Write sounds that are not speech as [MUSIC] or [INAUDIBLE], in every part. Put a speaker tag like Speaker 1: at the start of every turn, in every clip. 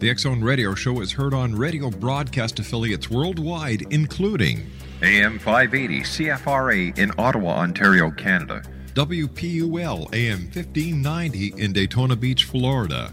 Speaker 1: The X Zone Radio Show is heard on radio broadcast affiliates worldwide, including
Speaker 2: AM 580 CFRA in Ottawa, Ontario, Canada.
Speaker 1: WPUL AM 1590 in Daytona Beach, Florida.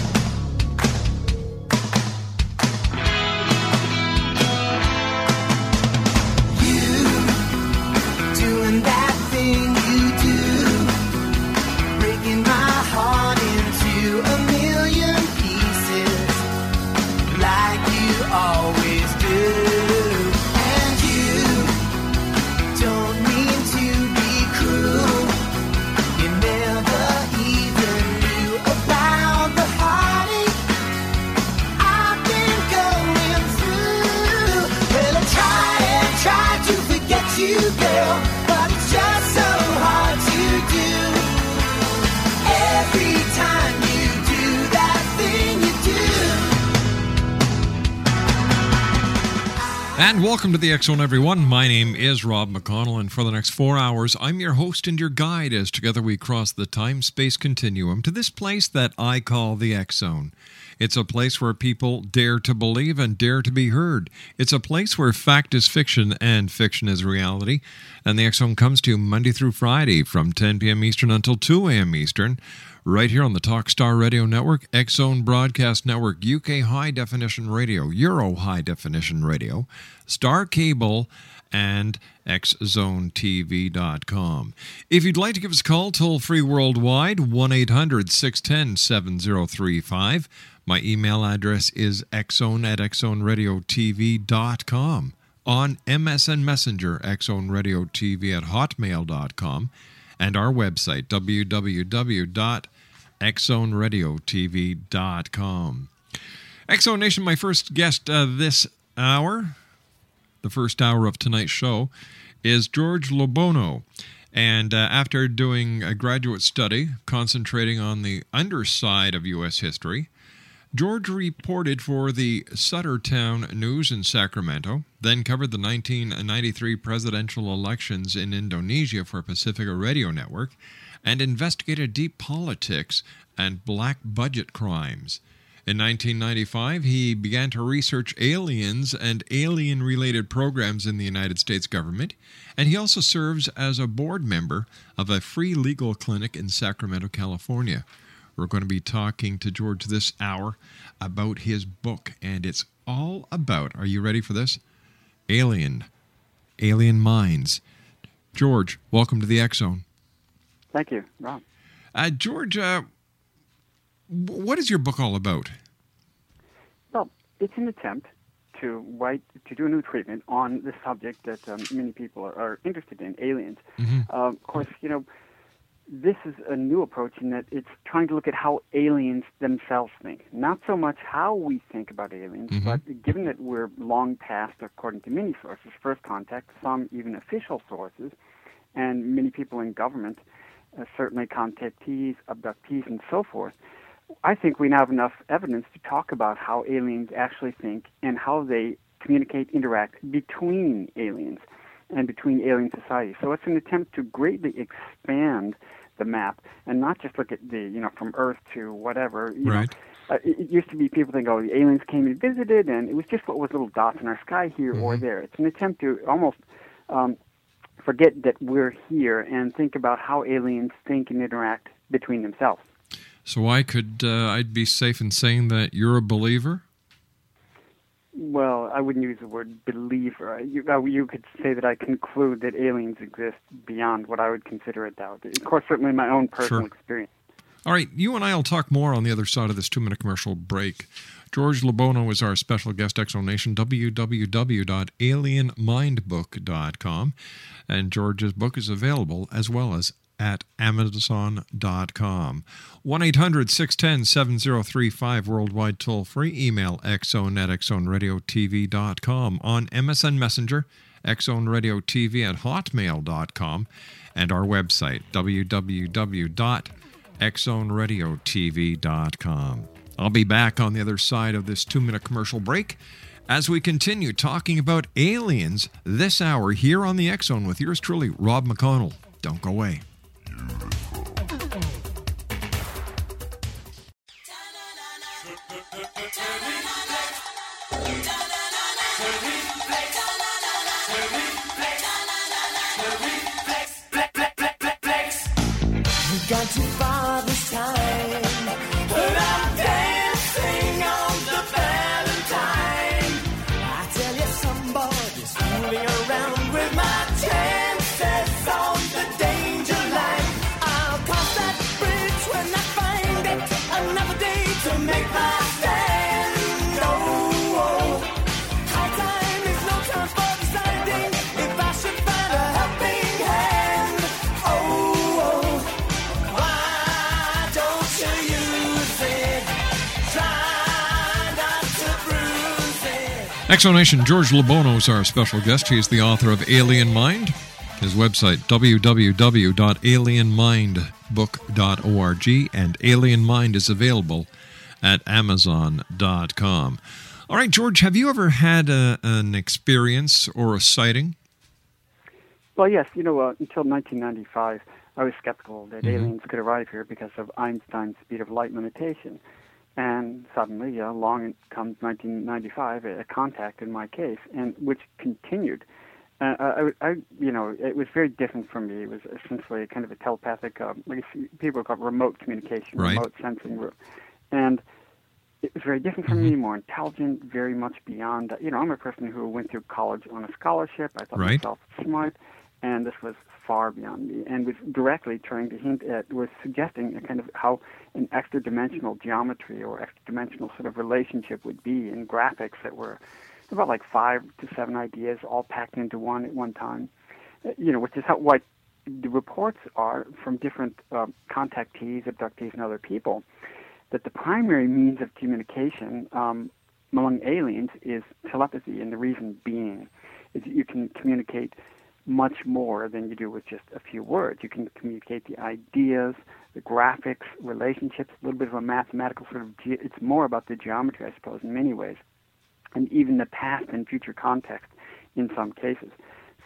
Speaker 3: And
Speaker 1: welcome to the Zone, everyone. My name is Rob McConnell, and for the next four hours, I'm your host and your guide as together we cross the time space continuum to this place that I call the Zone. It's a place where people dare to believe and dare to be heard. It's a place where fact is fiction and fiction is reality. And the Zone comes to you Monday through Friday from 10 p.m. Eastern until 2 a.m. Eastern right here on the Talkstar Radio Network, Zone Broadcast Network, UK High Definition Radio, Euro High Definition Radio, Star Cable, and xzonetv.com. If you'd like to give us a call, toll free worldwide, 1 800 610 7035. My email address is xzone at xzoneradiotv.com. On MSN Messenger, xzoneradiotv at hotmail.com. And our website, www.xzoneradiotv.com. Exo Nation, my first guest uh, this hour, the first hour of tonight's show, is George LoBuono. And uh, after doing a graduate study concentrating on the underside of U.S. history, George reported for the Suttertown News in Sacramento, then covered the 1993 presidential elections in Indonesia for Pacifica Radio Network, and investigated deep politics and black budget crimes. In 1995, he began to research aliens and alien related programs in the United States government, and he also serves as a board member of a free legal clinic in Sacramento, California. We're going to be talking to George this hour about his book, and it's all about are you ready for this? Alien. Alien Minds. George, welcome to the X Zone.
Speaker 4: Thank you, Rob.
Speaker 1: Uh, George, uh, what is your book all about?
Speaker 4: Well, it's an attempt to write to do a new treatment on the subject that um, many people are, are, interested in, aliens.
Speaker 1: Mm-hmm.
Speaker 4: Uh, of course, you know this is a new approach in that it's trying to look at how aliens themselves think. Not so much how we think about aliens,
Speaker 1: Mhm.
Speaker 4: but given that we're long past, according to many sources, first contact, some even official sources, and many people in government, uh, certainly contactees, abductees, and so forth, I think we now have enough evidence to talk about how aliens actually think and how they communicate, interact between aliens and between alien societies. So it's an attempt to greatly expand the map and not just look at the, you know, from Earth to whatever. You
Speaker 1: Right.
Speaker 4: Know, uh, it, it used to be people think, oh, the aliens came and visited, and it was just what was little dots in our sky here or there. It's an attempt to almost um, forget that we're here and think about how aliens think and interact between themselves.
Speaker 1: So I could, uh, I'd be safe in saying that you're a believer.
Speaker 4: Well, I wouldn't use the word believer. You, you could say that I conclude that aliens exist beyond what I would consider a doubt. Of course, certainly my own personal
Speaker 1: Sure.
Speaker 4: experience.
Speaker 1: All right, you and I will talk more on the other side of this two-minute commercial break. George LoBuono is our special guest, Exonation, www.alienmindbook.com. And George's book is available as well as at amazon.com. 1-800-610-7035 worldwide toll free. Email xzone at xzoneradiotv.com. On MSN Messenger, xzoneradiotv at hotmail.com. And our website, www.xzoneradiotv.com. I'll be back on the other side of this two-minute commercial break as we continue talking about aliens this hour here on the Zone with yours truly, Rob McConnell. Don't go away.
Speaker 3: We've
Speaker 1: Exonation George LoBuono is our special guest. He is the author of Alien Mind. His website, www.alienmindbook.org, and Alien Mind is available at amazon.com. All right, George, have you ever had a, an experience or a sighting?
Speaker 4: Well, yes, you know, uh, until 1995, I was skeptical that
Speaker 1: Mhm.
Speaker 4: aliens could arrive here because of Einstein's speed of light limitation. And suddenly, uh, along comes 1995, a, contact in my case, and which continued. Uh, I, I, you know, it was very different from me. It was essentially kind of a telepathic, uh, like people call it remote communication,
Speaker 1: Right.
Speaker 4: remote sensing, and it was very different from me, more intelligent, very much beyond. You know, I'm a person who went through college on a scholarship. I thought
Speaker 1: Right.
Speaker 4: myself smart, and this was far beyond me, and was directly trying to hint at, was suggesting a kind of how an extra dimensional geometry or extra dimensional sort of relationship would be in graphics that were about like five to seven ideas all packed into one at one time. Uh, You know, which is how what the reports are from different um, contactees, abductees, and other people that the primary means of communication um, among aliens is telepathy, and the reason being is that you can communicate much more than you do with just a few words. You can communicate the ideas, the graphics, relationships, a little bit of a mathematical sort of. Ge- it's more about the geometry, I suppose, in many ways, and even the past and future context in some cases.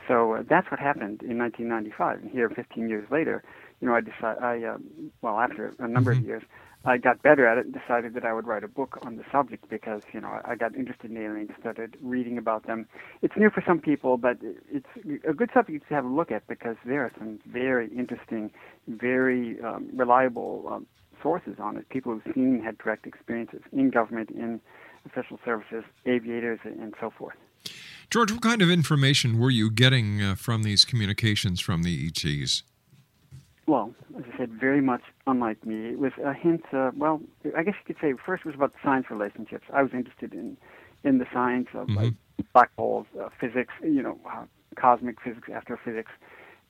Speaker 4: So uh, that's what happened in 1995, and here, 15 years later, you know, I decided, I, uh, well, after a number
Speaker 1: Mhm.
Speaker 4: of years, I got better at it and decided that I would write a book on the subject because, you know, I got interested in aliens, started reading about them. It's new for some people, but it's a good subject to have a look at because there are some very interesting, very um, reliable um, sources on it. People who've seen, had direct experiences in government, in official services, aviators, and so forth.
Speaker 1: George, what kind of information were you getting uh, from these communications from the ETs?
Speaker 4: Well, as I said, very much unlike me. It was a hint. Uh, well, I guess you could say first it was about the science relationships. I was interested in in the science of like black holes, uh, physics, you know, uh, cosmic physics, astrophysics,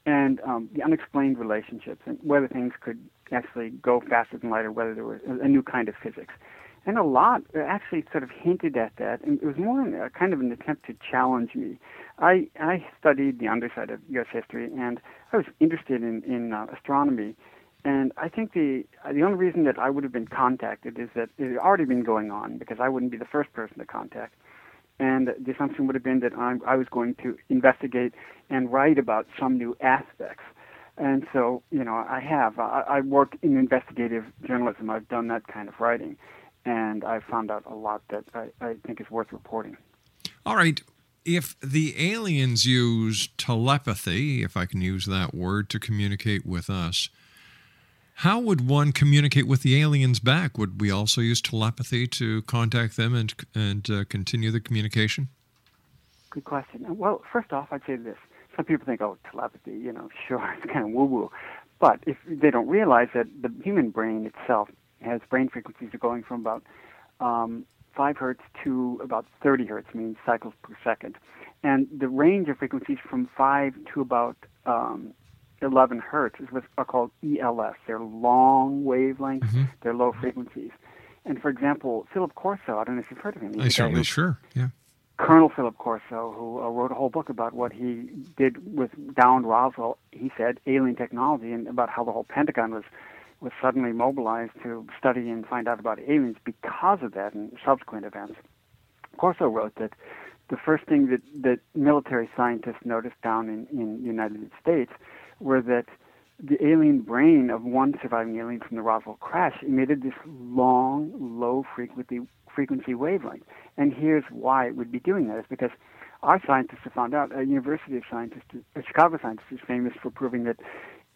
Speaker 4: and um, the unexplained relationships and whether things could actually go faster than light or whether there was a, a new kind of physics. And a lot actually sort of hinted at that, and it was more in a kind of an attempt to challenge me. I I studied the underside of U.S. history, and I was interested in in uh, astronomy. And I think the the only reason that I would have been contacted is that it had already been going on because I wouldn't be the first person to contact. And the assumption would have been that I, I was going to investigate and write about some new aspects. And so, you know, I have. I, I work in investigative journalism. I've done that kind of writing, and I've found out a lot that I, I think is worth reporting.
Speaker 1: All right. If the aliens use telepathy, if I can use that word, to communicate with us, how would one communicate with the aliens back? Would we also use telepathy to contact them and and uh, continue the communication?
Speaker 4: Good question. Uh, Well, first off, I'd say this. Some people think, oh, telepathy, you know, [LAUGHS] sure, it's kind of woo woo. But if they don't realize that the human brain itself has brain frequencies going from about um, 5 hertz to about 30 hertz, means cycles per second. And the range of frequencies from 5 to about um, 11 hertz is what are called ELS. They're long wavelengths, they're low frequencies. And for example, Philip Corso, I don't know if you've heard of him.
Speaker 1: I certainly
Speaker 4: who-
Speaker 1: sure. Yeah.
Speaker 4: Colonel Philip Corso, who uh, wrote a whole book about what he did with downed Roswell, he said alien technology and about how the whole Pentagon was was suddenly mobilized to study and find out about aliens because of that and subsequent events. Corso wrote that the first thing that, that military scientists noticed down in, in the United States were that the alien brain of one surviving alien from the Roswell crash emitted this long, low frequency frequency wavelength. And here's why it would be doing that is because our scientists have found out, a University of Scientists, a Chicago scientist is famous for proving that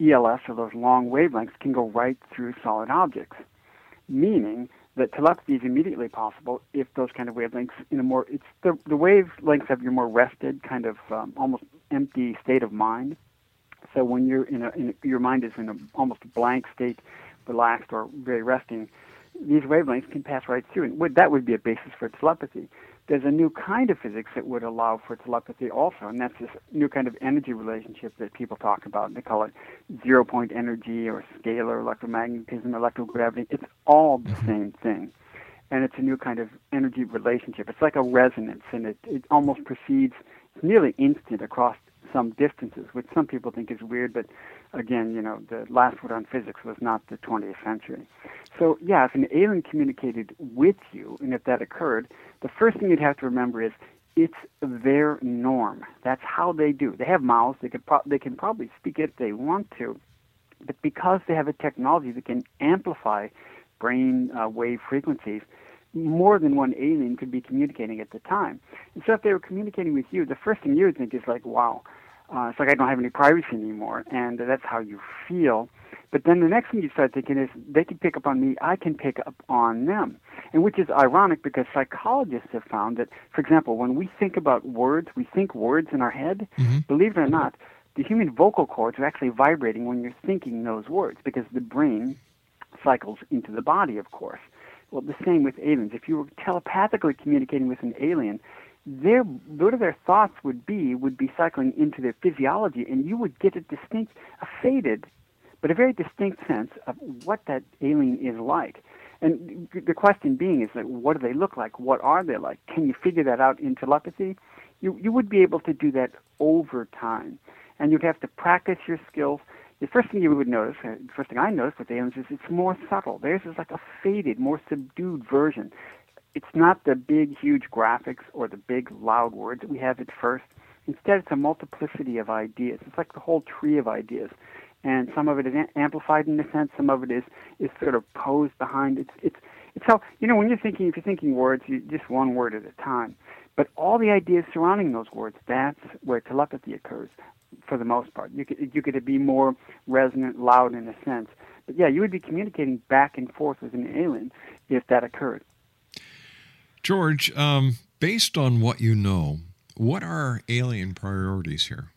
Speaker 4: ELS, or those long wavelengths, can go right through solid objects, meaning that telepathy is immediately possible if those kind of wavelengths in a more, it's the, the wavelengths of your more rested, kind of um, almost empty state of mind. So when you're in a, in a your mind is in a almost blank state, relaxed or very resting, these wavelengths can pass right through, and would, that would be a basis for telepathy. There's a new kind of physics that would allow for telepathy also, and that's this new kind of energy relationship that people talk about. They call it zero point energy or scalar electromagnetism, electrogravity. It's all the mm-hmm. same thing. And it's a new kind of energy relationship. It's like a resonance, and it, it almost proceeds nearly instant across some distances, which some people think is weird, but again, you know, the last word on physics was not the 20th century. So, yeah, if an alien communicated with you, and if that occurred, the first thing you'd have to remember is it's their norm. That's how they do. They have mouths. They could pro- they can probably speak if they want to, but because they have a technology that can amplify brain uh, wave frequencies, more than one alien could be communicating at the time. And so if they were communicating with you, the first thing you would think is like, wow, uh, it's like I don't have any privacy anymore, and that's how you feel. But then the next thing you start thinking is they can pick up on me, I can pick up on them. And which is ironic because psychologists have found that, for example, when we think about words, we think words in our head. Believe it or not, the human vocal cords are actually vibrating when you're thinking those words because the brain cycles into the body, of course. Well, the same with aliens. If you were telepathically communicating with an alien, their whatever their thoughts would be would be cycling into their physiology, and you would get a distinct, a faded, but a very distinct sense of what that alien is like. And the question being is like, what do they look like? What are they like? Can you figure that out in telepathy? You you would be able to do that over time, and you'd have to practice your skills. The first thing you would notice, uh, the first thing I noticed with aliens is it's more subtle. Theirs is like a faded, more subdued version. It's not the big, huge graphics or the big, loud words that we have at first. Instead, it's a multiplicity of ideas. It's like the whole tree of ideas. and some of it is amplified in a sense. Some of it is is sort of posed behind. It's it's it's how you know when you're thinking if you're thinking words, you just one word at a time. But all the ideas surrounding those words, that's where telepathy occurs for the most part. You could you could be more resonant, loud in a sense. But yeah, you would be communicating back and forth with an alien if that occurred.
Speaker 1: George, um, based on what you know, what are alien priorities here?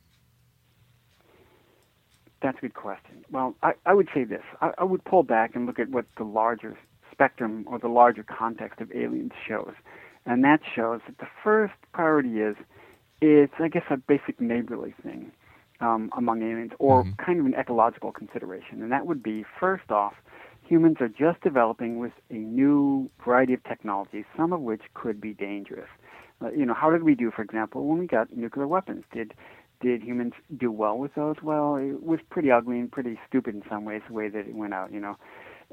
Speaker 4: That's a good question. Well, I, I would say this. I, I would pull back and look at what the larger spectrum or the larger context of aliens shows. And that shows that the first priority is it's, I guess, a basic neighborly thing um, among aliens or
Speaker 1: Mm-hmm.
Speaker 4: kind of an ecological consideration. And that would be, first off, humans are just developing with a new variety of technologies, some of which could be dangerous. Uh, you know, how did we do, for example, when we got nuclear weapons? Did did humans do well with those? Well, it was pretty ugly and pretty stupid in some ways the way that it went out, you know,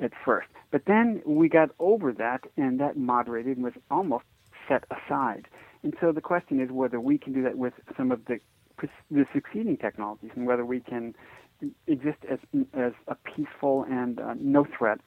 Speaker 4: at first. But then we got over that, and that moderated and was almost set aside. And so the question is whether we can do that with some of the the succeeding technologies, and whether we can exist as as a peaceful and uh, no threat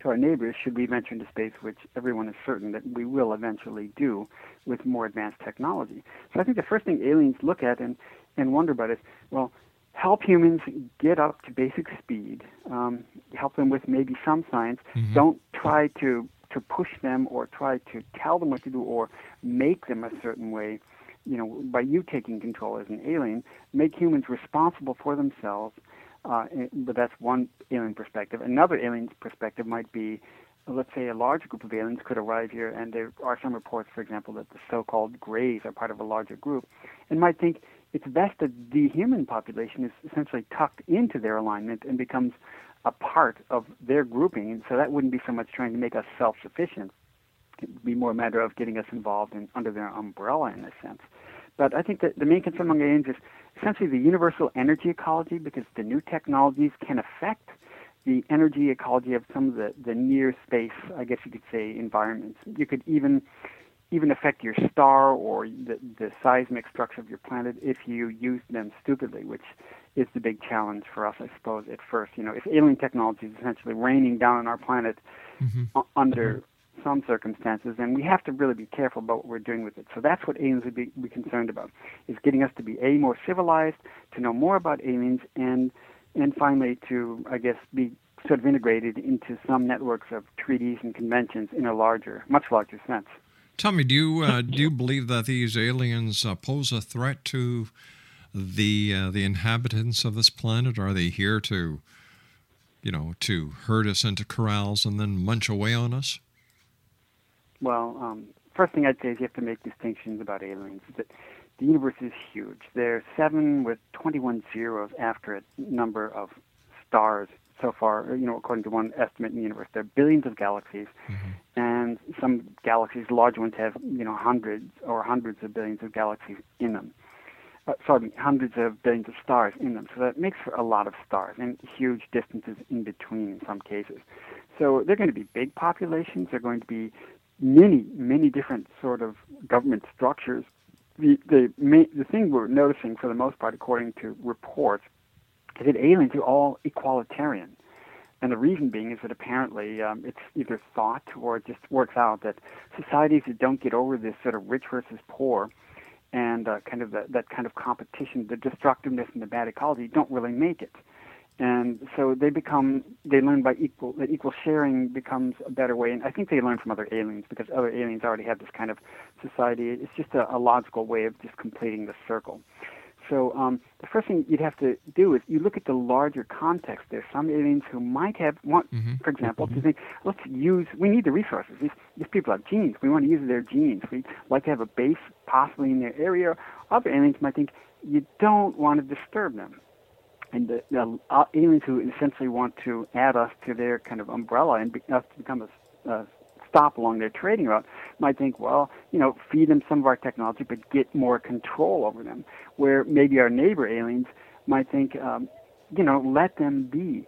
Speaker 4: to our neighbors should we venture into space, which everyone is certain that we will eventually do with more advanced technology. So I think the first thing aliens look at and, and wonder about is, well, help humans get up to basic speed, um, help them with maybe some science. Don't try to, to push them or try to tell them what to do or make them a certain way. You know, by you taking control as an alien, make humans responsible for themselves uh, but that's one alien perspective. Another alien perspective might be, let's say, a large group of aliens could arrive here, and there are some reports, for example, that the so-called Greys are part of a larger group, and might think it's best that the human population is essentially tucked into their alignment and becomes a part of their grouping, so that wouldn't be so much trying to make us self-sufficient. It would be more a matter of getting us involved in under their umbrella, in a sense. But I think that the main concern among aliens is essentially the universal energy ecology because the new technologies can affect the energy ecology of some of the, the near space, I guess you could say, environments. You could even even affect your star or the, the seismic structure of your planet if you use them stupidly, which is the big challenge for us, I suppose, at first. You know, if alien technology is essentially raining down on our planet mm-hmm. u- under some circumstances, and we have to really be careful about what we're doing with it. So that's what aliens would be, be concerned about, is getting us to be a more civilized, to know more about aliens, and and finally to I guess be sort of integrated into some networks of treaties and conventions in a larger, much larger sense.
Speaker 1: Tell me, do you uh, do you believe that these aliens uh, pose a threat to the uh, the inhabitants of this planet? Are they here to, you know, to herd us into corrals and then munch away on us?
Speaker 4: Well, um, first thing I'd say is you have to make distinctions about aliens. That the universe is huge. There's seven with 21 zeros after it number of stars so far. You know, according to one estimate in the universe, there are billions of galaxies, and some galaxies, large ones, have you know hundreds or hundreds of billions of galaxies in them. Uh, sorry, hundreds of billions of stars in them. So that makes for a lot of stars and huge distances in between in some cases. So they're going to be big populations. They're going to be many, many different sort of government structures. The the the thing we're noticing for the most part, according to reports, is that aliens are all equalitarian. And the reason being is that apparently um, it's either thought or it just works out that societies that don't get over this sort of rich versus poor and uh, kind of the, that kind of competition, the destructiveness and the bad ecology don't really make it. And so they become, they learn by equal, that equal sharing becomes a better way. And I think they learn from other aliens because other aliens already have this kind of society. It's just a, a logical way of just completing the circle. So um, the first thing you'd have to do is you look at the larger context. There's some aliens who might have want, for example, to think, let's use. We need the resources. These these people have genes. We want to use their genes. We like to have a base possibly in their area. Other aliens might think you don't want to disturb them. And the, the uh, aliens who essentially want to add us to their kind of umbrella and be, us to become a, a stop along their trading route might think, well, you know, feed them some of our technology, but get more control over them. Where maybe our neighbor aliens might think, um, you know, let them be.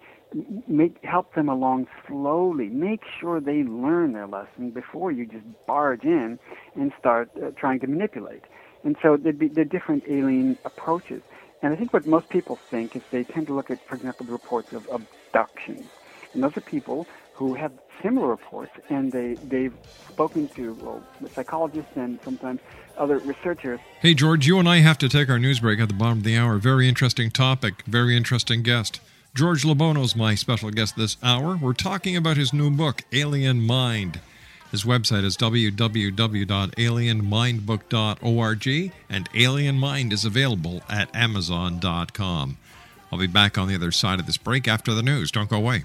Speaker 4: Make help them along slowly. Make sure they learn their lesson before you just barge in and start uh, trying to manipulate. And so there'd be the different alien approaches. And I think what most people think is they tend to look at, for example, the reports of abductions. And those are people who have similar reports, and they, they've spoken to well, psychologists and sometimes other researchers.
Speaker 1: Hey, George, you and I have to take our news break at the bottom of the hour. Very interesting topic, very interesting guest. George LoBuono is my special guest this hour. We're talking about his new book, Alien Mind. His website is www.alienmindbook.org, and Alien Mind is available at Amazon.com. I'll be back on the other side of this break after the news. Don't go away.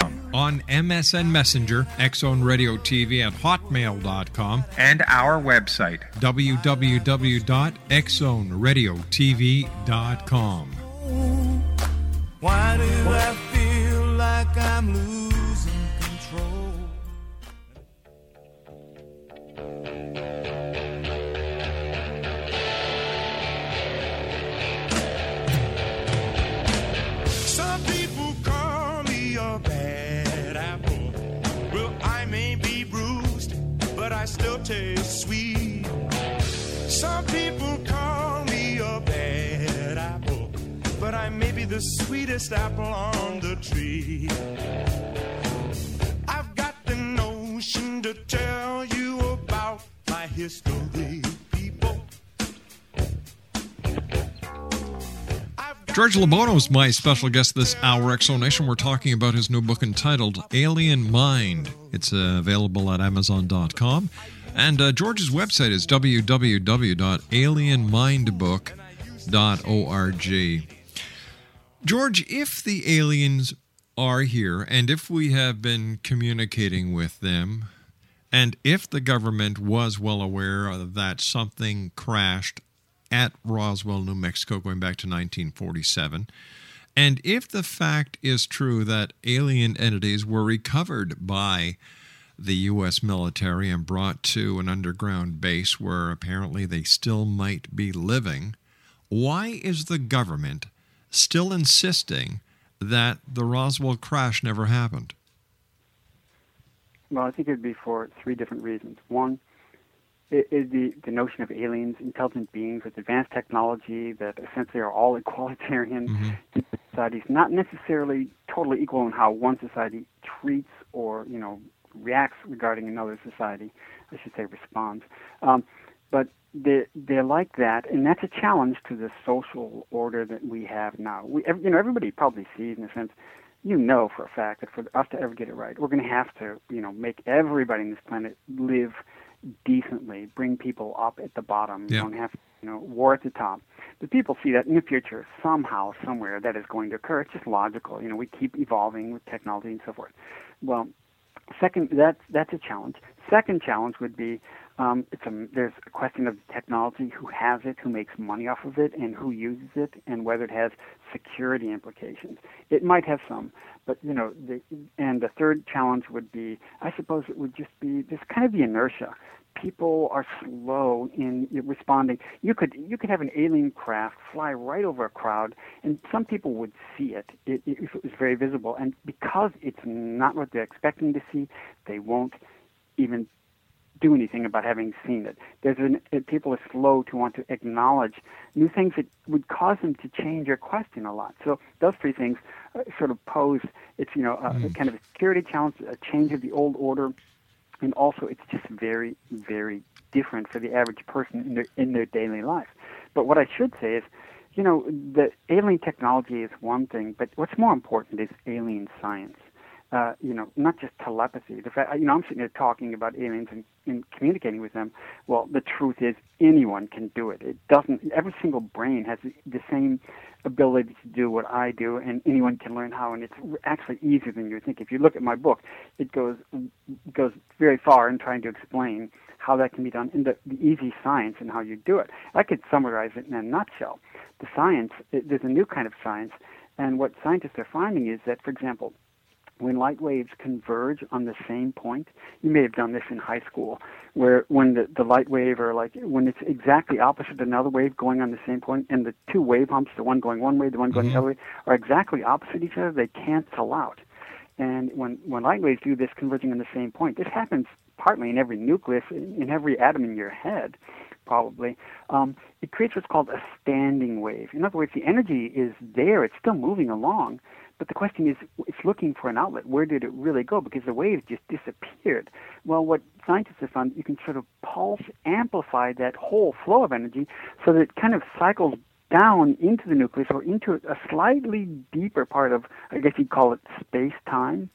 Speaker 1: On MSN Messenger, xzoneradiotv at hotmail.com,
Speaker 2: and our website,
Speaker 1: www.xzoneradiotv.com.
Speaker 3: Why apple on the tree. I've got the notion to tell you about my history, people.
Speaker 1: George LoBuono is my special guest this hour. Exonation. We're talking about his new book entitled Alien Mind. It's uh, available at Amazon.com. And uh, George's website is www.alienmindbook.org. George, if the aliens are here and if we have been communicating with them, and if the government was well aware that something crashed at Roswell, New Mexico, going back to 1947. And if the fact is true that alien entities were recovered by the U.S. military and brought to an underground base where apparently they still might be living, why is the government still insisting that the Roswell crash never happened?
Speaker 4: Well, I think it would be for three different reasons. One is the, the notion of aliens, intelligent beings with advanced technology that essentially are all [LAUGHS] egalitarian in societies, not necessarily totally equal in how one society treats or, you know, reacts regarding another society. I should say responds. Um, but they, they're like that, and that's a challenge to the social order that we have now. We, you know, everybody probably sees, in a sense, you know for a fact that for us to ever get it right, we're going to have to, you know, make everybody on this planet live decently, bring people up at the bottom.
Speaker 1: Yeah.
Speaker 4: don't have, you know, war at the top. But people see that in the future, somehow, somewhere, that is going to occur. It's just logical. You know, we keep evolving with technology and so forth. Well, second, that's that's a challenge. Second challenge would be um, it's a, there's a question of technology, who has it, who makes money off of it, and who uses it, and whether it has security implications. It might have some, but you know, the, and the third challenge would be, I suppose, it would just be just kind of the inertia. people are slow in responding. You could you could have an alien craft fly right over a crowd, and some people would see it, it if it was very visible. And because it's not what they're expecting to see, they won't even do anything about having seen it. There's an, people are slow to want to acknowledge new things that would cause them to change their question a lot. So those three things uh, sort of pose it's you know a,
Speaker 1: Mm.
Speaker 4: a kind of a security challenge, a change of the old order, and also it's just very very different for the average person in their in their daily life. But what I should say is. You know, the alien technology is one thing, but what's more important is alien science uh, you know, not just telepathy. The fact, you know, I'm sitting here talking about aliens and, and communicating with them. Well, the truth is, anyone can do it. It doesn't. Every single brain has the, same ability to do what I do, and anyone can learn how. And it's actually easier than you think. If you look at my book, it goes goes very far in trying to explain how that can be done in the, the easy science and how you do it. I could summarize it in a nutshell. The science, it, there's a new kind of science, and what scientists are finding is that, for example, when light waves converge on the same point, you may have done this in high school, where when the, the light wave or like when it's exactly opposite another wave going on the same point, and the two wave humps, the one going one way, the one going the mm-hmm. other way, are exactly opposite each other, they cancel out. And when, when light waves do this converging on the same point, this happens partly in every nucleus, in, in every atom in your head, probably. Um, it creates what's called a standing wave. In other words, the energy is there, it's still moving along, but the question is, it's looking for an outlet. Where did it really go? Because the wave just disappeared. Well, what scientists have found, you can sort of pulse amplify that whole flow of energy so that it kind of cycles down into the nucleus or into a slightly deeper part of, I guess you'd call it space time.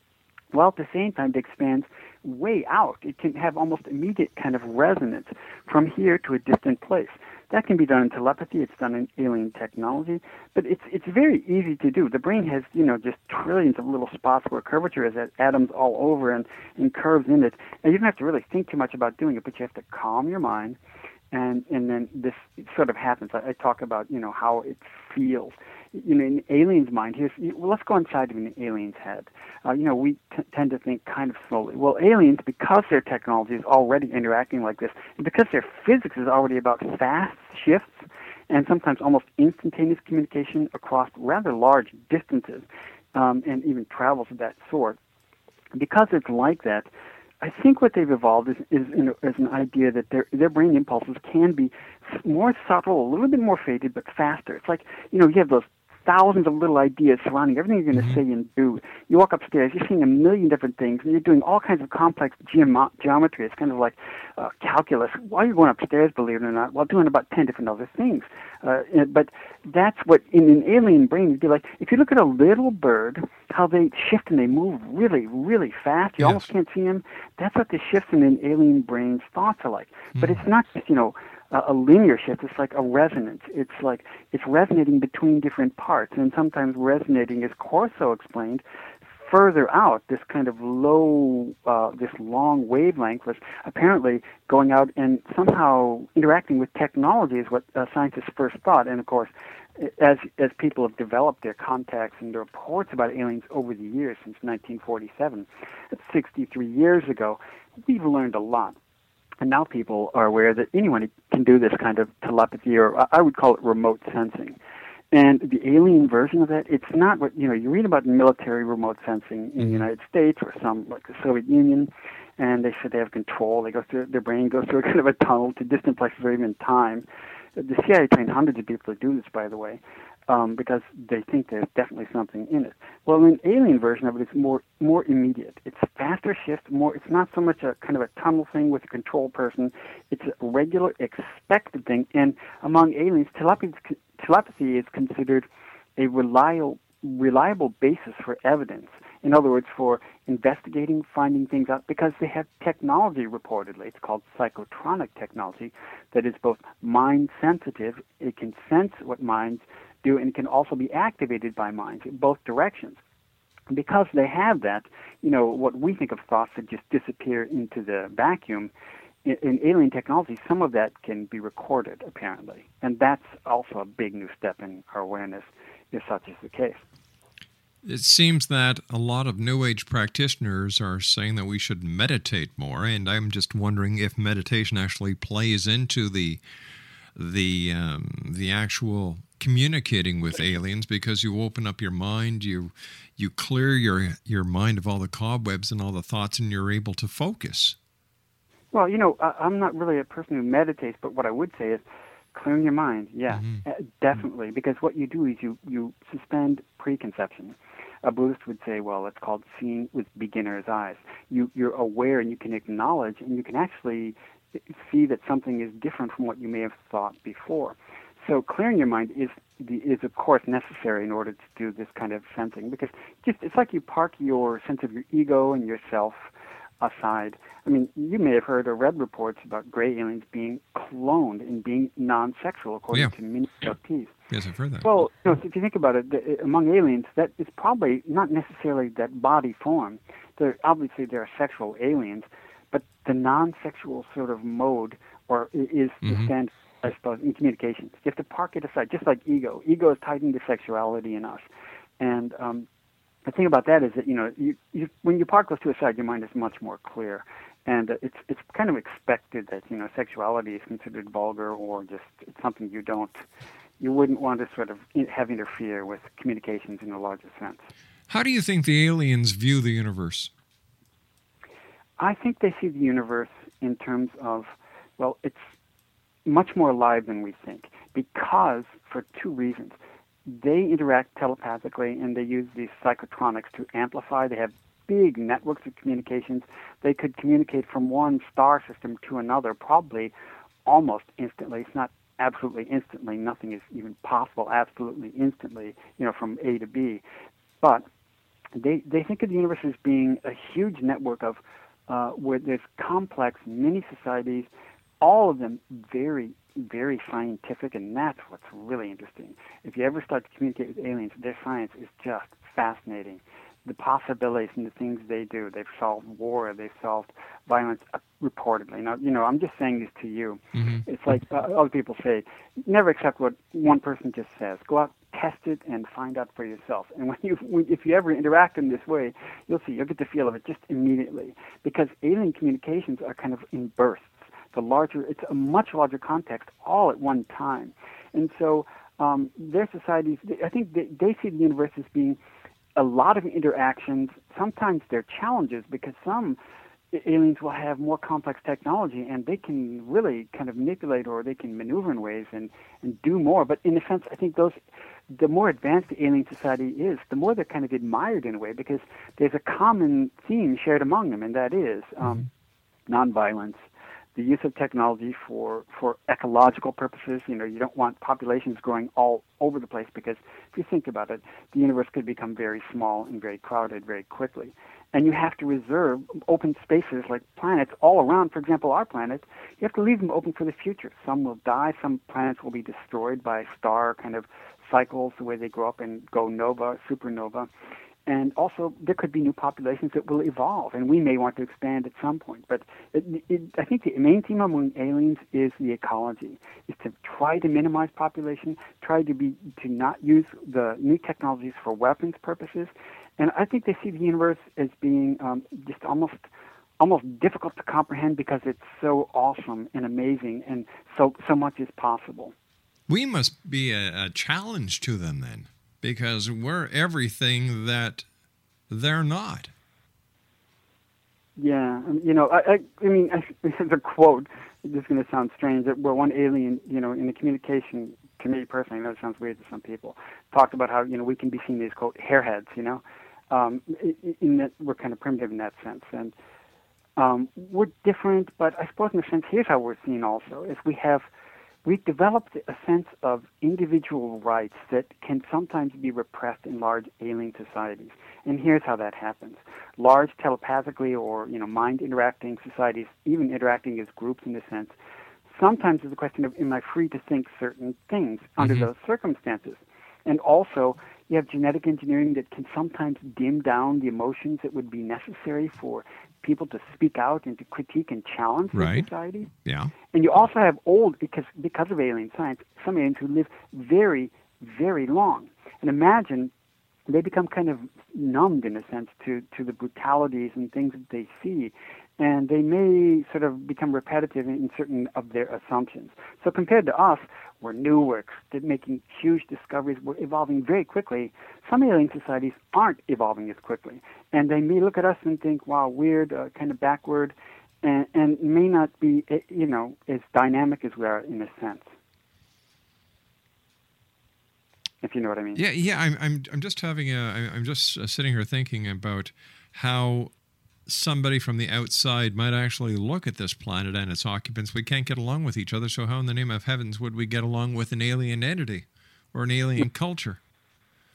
Speaker 4: While at the same time, it expands way out. It can have almost immediate kind of resonance from here to a distant place. That can be done in telepathy. It's done in alien technology, but it's it's very easy to do. The brain has you know just trillions of little spots where curvature is, at atoms all over, and and curves in it. And you don't have to really think too much about doing it, but you have to calm your mind, and and then this sort of happens. I, I talk about you know how it feels. You know, in alien's mind, here's well, let's go inside of an alien's head. Uh, you know, we t- tend to think kind of slowly. Well, aliens, because their technology is already interacting like this, and because their physics is already about fast shifts and sometimes almost instantaneous communication across rather large distances, um, and even travels of that sort, because it's like that, I think what they've evolved is, is, you know, is an idea that their their brain impulses can be more subtle, a little bit more faded, but faster. It's like you know you have those thousands of little ideas surrounding everything you're going to say and do. You walk upstairs, you're seeing a million different things, and you're doing all kinds of complex geom- geometry. It's kind of like uh, calculus. While you're going upstairs, believe it or not, while doing about 10 different other things. Uh, but that's what, in an alien brain, you'd be like, if you look at a little bird, how they shift and they move really, really fast, you
Speaker 1: Yes.
Speaker 4: almost can't see them. That's what the shifts in an alien brain's thoughts are like. But it's not just, you know, a linear shift. It's like a resonance. It's like it's resonating between different parts, and sometimes resonating, as Corso explained, further out. This kind of low, uh, this long wavelength was apparently going out and somehow interacting with technology is what uh, scientists first thought. And of course, as as people have developed their contacts and their reports about aliens over the years since 1947, that's 63 years ago, we've learned a lot. And now people are aware that anyone can do this kind of telepathy, or I- would call it remote sensing. And the alien version of that, it's not what you know. You read about military remote sensing in the mm-hmm. United States or some like the Soviet Union, and they said they have control. They go through their brain goes through a [LAUGHS] kind of a tunnel to distant places or even time. The CIA trained hundreds of people to do this, by the way, um, because they think there's definitely something in it. Well, an alien version of it is more more immediate. It's faster shift. More. It's not so much a kind of a tunnel thing with a control person. It's a regular expected thing. And among aliens, telepathy telepathy is considered a reliable reliable basis for evidence. In other words, for investigating, finding things out, because they have technology reportedly. It's called psychotronic technology that is both mind sensitive. It can sense what minds do, and can also be activated by minds in both directions. Because they have that, you know, what we think of thoughts that just disappear into the vacuum, in, in alien technology, some of that can be recorded, apparently. And that's also a big new step in our awareness, if such is the case.
Speaker 1: It seems that a lot of New Age practitioners are saying that we should meditate more, and I'm just wondering if meditation actually plays into the the um, the actual communicating with aliens because you open up your mind, you you clear your your mind of all the cobwebs and all the thoughts, and you're able to focus.
Speaker 4: Well, you know, I, I'm not really a person who meditates, but what I would say is clearing your mind. Yeah,
Speaker 1: Mm-hmm.
Speaker 4: uh, definitely. Because what you do is you you suspend preconception. A Buddhist would say, well, it's called seeing with beginner's eyes. You you're aware and you can acknowledge and you can actually see that something is different from what you may have thought before. So clearing your mind is is of course necessary in order to do this kind of sensing because just it's like you park your sense of your ego and yourself aside. I mean, you may have heard or read reports about gray aliens being cloned and being non-sexual, according
Speaker 1: Yeah.
Speaker 4: to many abductees.
Speaker 1: Yes, I've heard that.
Speaker 4: Well, you know, if you think about it, the, among aliens, that is probably not necessarily that body form. They're obviously there are sexual aliens, but the non-sexual sort of mode or is the
Speaker 1: Mhm.
Speaker 4: standard, I suppose, in communications. You have to park it aside, just like ego. Ego is tied into sexuality in us, and um, the thing about that is that you know, you, you, when you park those two aside, your mind is much more clear, and uh, it's it's kind of expected that you know sexuality is considered vulgar or just it's something you don't, you wouldn't want to sort of have interfere with communications in a larger sense.
Speaker 1: How do you think the aliens view the universe?
Speaker 4: I think they see the universe in terms of, well, it's much more alive than we think because, for two reasons. They interact telepathically and they use these psychotronics to amplify. They have big networks of communications. They could communicate from one star system to another probably almost instantly. It's not absolutely instantly. Nothing is even possible absolutely instantly, you know, from A to B. But they they think of the universe as being a huge network of uh, where there's complex mini societies, all of them very very scientific, and that's what's really interesting. If you ever start to communicate with aliens, their science is just fascinating. The possibilities and the things they do. They've solved war. They've solved violence uh, reportedly. Now, you know, I'm just saying this to you. It's like uh, other people say, never accept what one person just says. Go out, test it, and find out for yourself. And when you, when, if you ever interact in this way, you'll see, you'll get the feel of it just immediately. Because alien communications are kind of in bursts. The larger, it's a much larger context all at one time. And so um, their societies, I think they, they see the universe as being a lot of interactions. Sometimes they're challenges because some aliens will have more complex technology and they can really kind of manipulate or they can maneuver in ways and, and do more. But in a sense, I think those the more advanced the alien society is, the more they're kind of admired in a way because there's a common theme shared among them, and that is um, nonviolence, the use of technology for, for ecological purposes. You know, you don't want populations growing all over the place because if you think about it, the universe could become very small and very crowded very quickly. And you have to reserve open spaces like planets all around. For example, our planet, you have to leave them open for the future. Some will die. Some planets will be destroyed by star kind of cycles, the way they grow up and go nova, supernova. And also, there could be new populations that will evolve, and we may want to expand at some point. But it, it, I think the main theme among aliens is the ecology, is to try to minimize population, try to be to not use the new technologies for weapons purposes, and I think they see the universe as being um, just almost almost difficult to comprehend because it's so awesome and amazing, and so so much is possible.
Speaker 1: We must be a, a challenge to them then, because we're everything that they're not.
Speaker 4: Yeah, you know, I, I, I mean, I, [LAUGHS] the quote. This is going to sound strange. That where one alien, you know, in the communication to me personally, I know it sounds weird to some people, talked about how you know we can be seen as quote hairheads. You know, um, in that we're kind of primitive in that sense, and um, we're different. But I suppose in a sense, here's how we're seen also: is we have we've developed a sense of individual rights that can sometimes be repressed in large alien societies. And here's how that happens. Large telepathically or, you know, mind interacting societies, even interacting as groups in a sense, sometimes it's a question of am I free to think certain things under
Speaker 5: Mhm.
Speaker 4: those circumstances? And also, you have genetic engineering that can sometimes dim down the emotions that would be necessary for people to speak out and to critique and challenge the
Speaker 1: Right.
Speaker 4: society.
Speaker 1: Yeah.
Speaker 4: And you also have old because because of alien science, some aliens who live very, very long. And imagine they become kind of numbed in a sense to to the brutalities and things that they see and they may sort of become repetitive in certain of their assumptions. So compared to us, we're new, we're making huge discoveries, we're evolving very quickly. Some alien societies aren't evolving as quickly, and they may look at us and think, "Wow, weird, uh, kind of backward," and, and may not be, eh, you know, as dynamic as we are in a sense. If you know what I mean.
Speaker 1: Yeah, yeah. I'm, I'm, I'm just having a, I'm just uh, sitting here thinking about how somebody from the outside might actually look at this planet and its occupants. We can't get along with each other, so how in the name of heavens would we get along with an alien entity or an alien culture?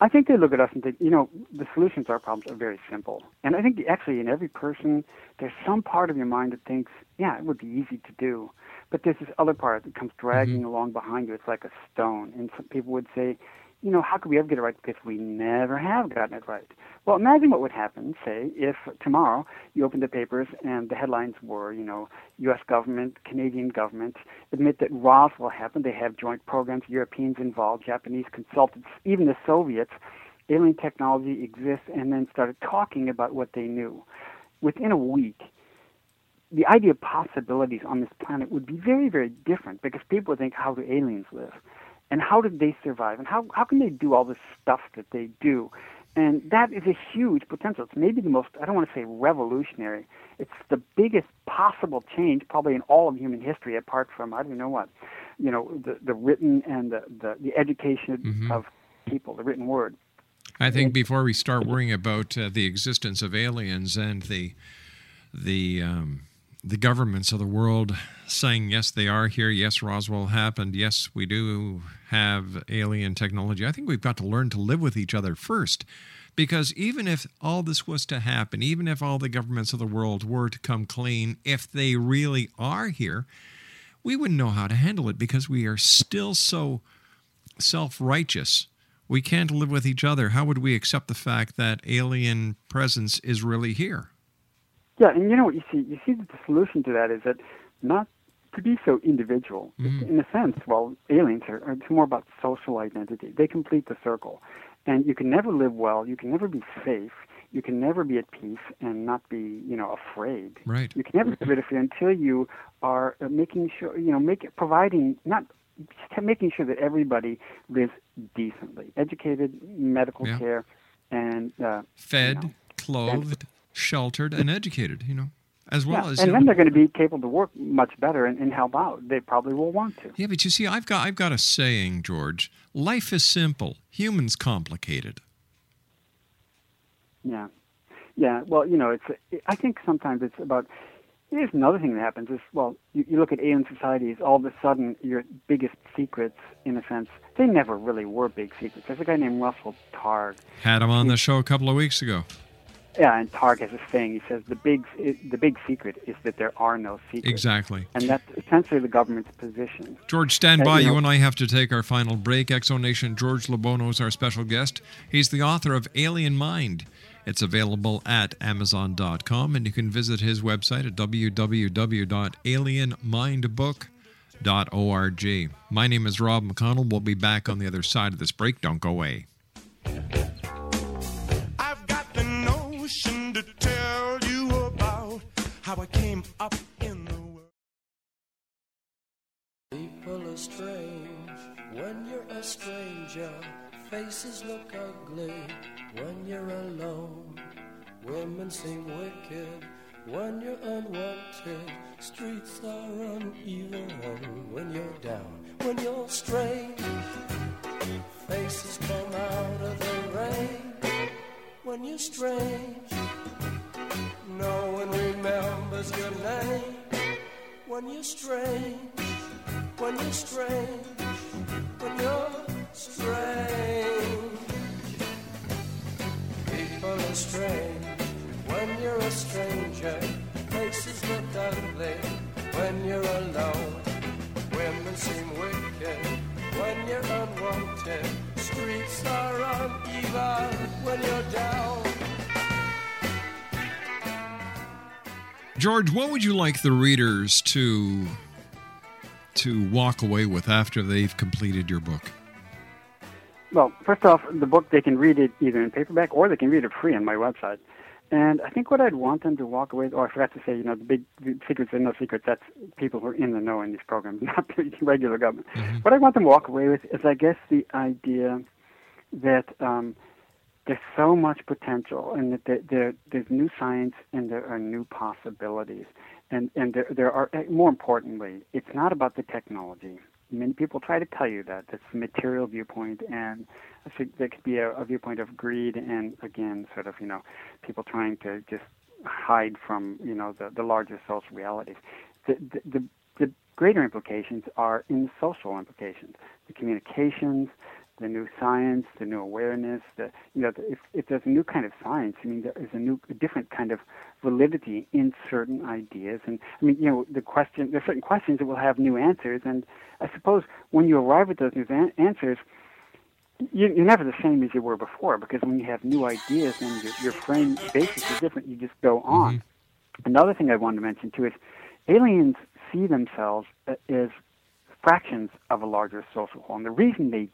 Speaker 4: I think they look at us and think, you know, the solutions to our problems are very simple. And I think actually in every person, there's some part of your mind that thinks, yeah, it would be easy to do. But there's this other part that comes dragging mm-hmm. along behind you. It's like a stone. And some people would say, you know, how could we ever get it right? Because we never have gotten it right. Well, imagine what would happen, say, if tomorrow you opened the papers and the headlines were, you know, U.S. government, Canadian government admit that Roswell happened. They have joint programs, Europeans involved, Japanese consultants, even the Soviets. Alien technology exists, and then started talking about what they knew. Within a week, the idea of possibilities on this planet would be very, very different because people would think, how do aliens live? And how did they survive and how, how can they do all this stuff that they do? And that is a huge potential. It's maybe the most i don't want to say revolutionary. It's the biggest possible change probably in all of human history apart from i don't know what you know the, the written and the, the, the education mm-hmm. of people the written word.
Speaker 1: I think before we start worrying about uh, the existence of aliens and the the um, the governments of the world saying, yes, they are here. Yes, Roswell happened. Yes, we do have alien technology. I think we've got to learn to live with each other first. Because even if all this was to happen, even if all the governments of the world were to come clean, if they really are here, we wouldn't know how to handle it because we are still so self righteous. We can't live with each other. How would we accept the fact that alien presence is really here?
Speaker 4: Yeah, and you know what you see? You see that the solution to that is that not to be so individual. Mm-hmm. In a sense, well, aliens are, are it's more about social identity. They complete the circle, and you can never live well. You can never be safe. You can never be at peace and not be, you know, afraid.
Speaker 1: Right.
Speaker 4: You can never live it until you are uh, making sure, you know, make providing not just making sure that everybody lives decently, educated, medical yeah. care, and uh,
Speaker 1: fed, you know, clothed, sheltered, and educated. You know as well
Speaker 4: yeah,
Speaker 1: as
Speaker 4: and then they're going to be capable to work much better and, and, help out. They probably will want to.
Speaker 1: Yeah, but you see, I've got I've got a saying, George. Life is simple. Humans complicated.
Speaker 4: Yeah, yeah. Well, you know, it's. I think sometimes it's about. Here's another thing that happens is well, you, you look at alien societies. All of a sudden, your biggest secrets, in a sense, they never really were big secrets. There's a guy named Russell Targ.
Speaker 1: Had him on the show a couple of weeks ago.
Speaker 4: Yeah, and Targ has a saying. He says the big the big secret is that there are no secrets.
Speaker 1: Exactly.
Speaker 4: And that's essentially the government's position.
Speaker 1: George, stand by. You, know, you, and I have to take our final break. X Zone Nation George LoBuono is our special guest. He's the author of Alien Mind. It's available at Amazon.com, and you can visit his website at www.alienmindbook.org. My name is Rob McConnell. We'll be back on the other side of this break. Don't go away. How I came up in the world. People are strange when you're a stranger. Faces look ugly when you're alone. Women seem wicked when you're unwanted. Streets are uneven when you're down. When you're strange, faces come out of the rain. When you're strange remembers your name when you're strange, when you're strange, when you're strange. People are strange when you're a stranger. Faces look ugly when you're alone. Women seem wicked when you're unwanted. Streets are uneven when you're down. George, what would you like the readers to to walk away with after they've completed your book?
Speaker 4: Well, first off, the book they can read it either in paperback or they can read it free on my website. And I think what I'd want them to walk away. With, oh, I forgot to say, you know, the big the secrets are no secrets. That's people who are in the know in these programs, [LAUGHS] not the regular government.
Speaker 1: Mm-hmm.
Speaker 4: What I want them to walk away with is, I guess, the idea that um, there's so much potential, and there, there there's new science and there are new possibilities, and and there there are eh, more importantly, it's not about the technology. Many people try to tell you that that's a material viewpoint, and I think that could be a, a viewpoint of greed, and again, sort of you know, people trying to just hide from you know the the larger social realities. The the, the the greater implications are in the social implications, the communications, the new science, the new awareness, the you know, if if there's a new kind of science, I mean, there is a new, a different kind of validity in certain ideas, and I mean, you know, the question, there's certain questions that will have new answers, and I suppose when you arrive at those new an- answers, you, you're never the same as you were before, because when you have new ideas and your, your frame basis is different, you just go on. Another thing I wanted to mention too is aliens see themselves uh, as fractions of a larger social whole, and the reason they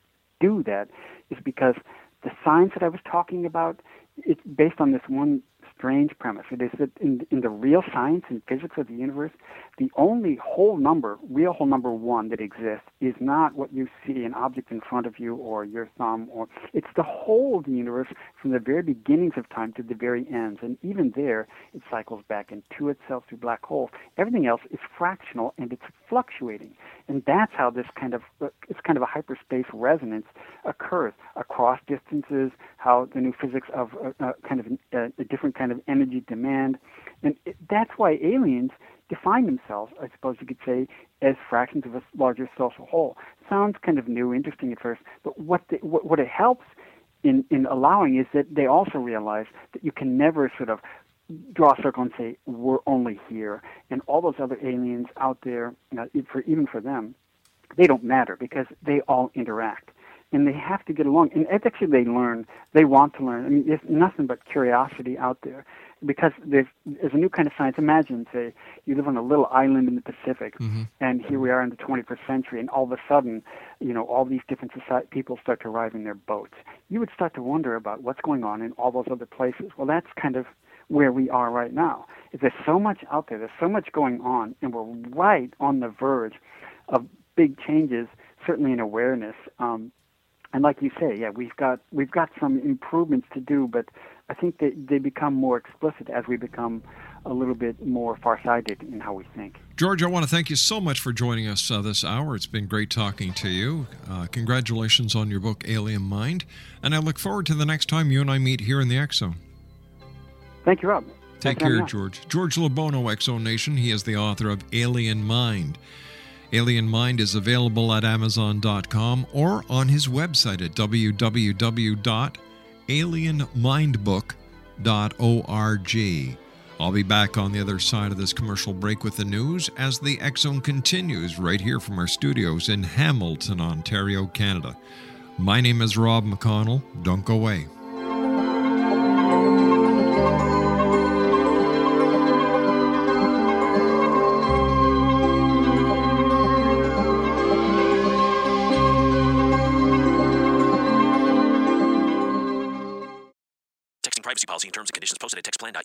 Speaker 4: do that is because the science that I was talking about, it's based on this one strange premise. It is that in, in the real science and physics of the universe, the only whole number, real whole number one that exists, is not what you see, an object in front of you or your thumb, or it's the whole of the universe from the very beginnings of time to the very ends. And even there, it cycles back into itself through black holes. Everything else is fractional and it's fluctuating. And that's how this kind of it's kind of a hyperspace resonance occurs across distances. How the new physics of uh, uh, kind of a, a different kind of energy demand, and it, that's why aliens define themselves, I suppose you could say, as fractions of a larger social whole. Sounds kind of new, interesting at first, but what the, what, what it helps in in allowing is that they also realize that you can never sort of draw a circle and say we're only here, and all those other aliens out there, you know, for even for them, they don't matter because they all interact. And they have to get along. And actually, they learn. They want to learn. I mean, there's nothing but curiosity out there because there's, there's a new kind of science. Imagine, say, you live on a little island in the Pacific, mm-hmm. and here we are in the 21st century, and all of a sudden, you know, all these different society, people start to arrive in their boats. You would start to wonder about what's going on in all those other places. Well, that's kind of where we are right now. There's so much out there, there's so much going on, and we're right on the verge of big changes, certainly in awareness. Um, and like you say, yeah, we've got we've got some improvements to do, but I think they they become more explicit as we become a little bit more farsighted in how we think.
Speaker 1: George, I want to thank you so much for joining us uh, this hour. It's been great talking to you. Uh, congratulations on your book, Alien Mind, and I look forward to the next time you and I meet here in the Zone.
Speaker 4: Thank you, Rob.
Speaker 1: Take
Speaker 4: Thanks for having
Speaker 1: care. George. George LoBuono, Exo Nation. He is the author of Alien Mind. Alien Mind is available at Amazon.com or on his website at www.alienmindbook.org. I'll be back on the other side of this commercial break with the news as the Zone continues right here from our studios in Hamilton, Ontario, Canada. My name is Rob McConnell. Don't go away.
Speaker 6: Posted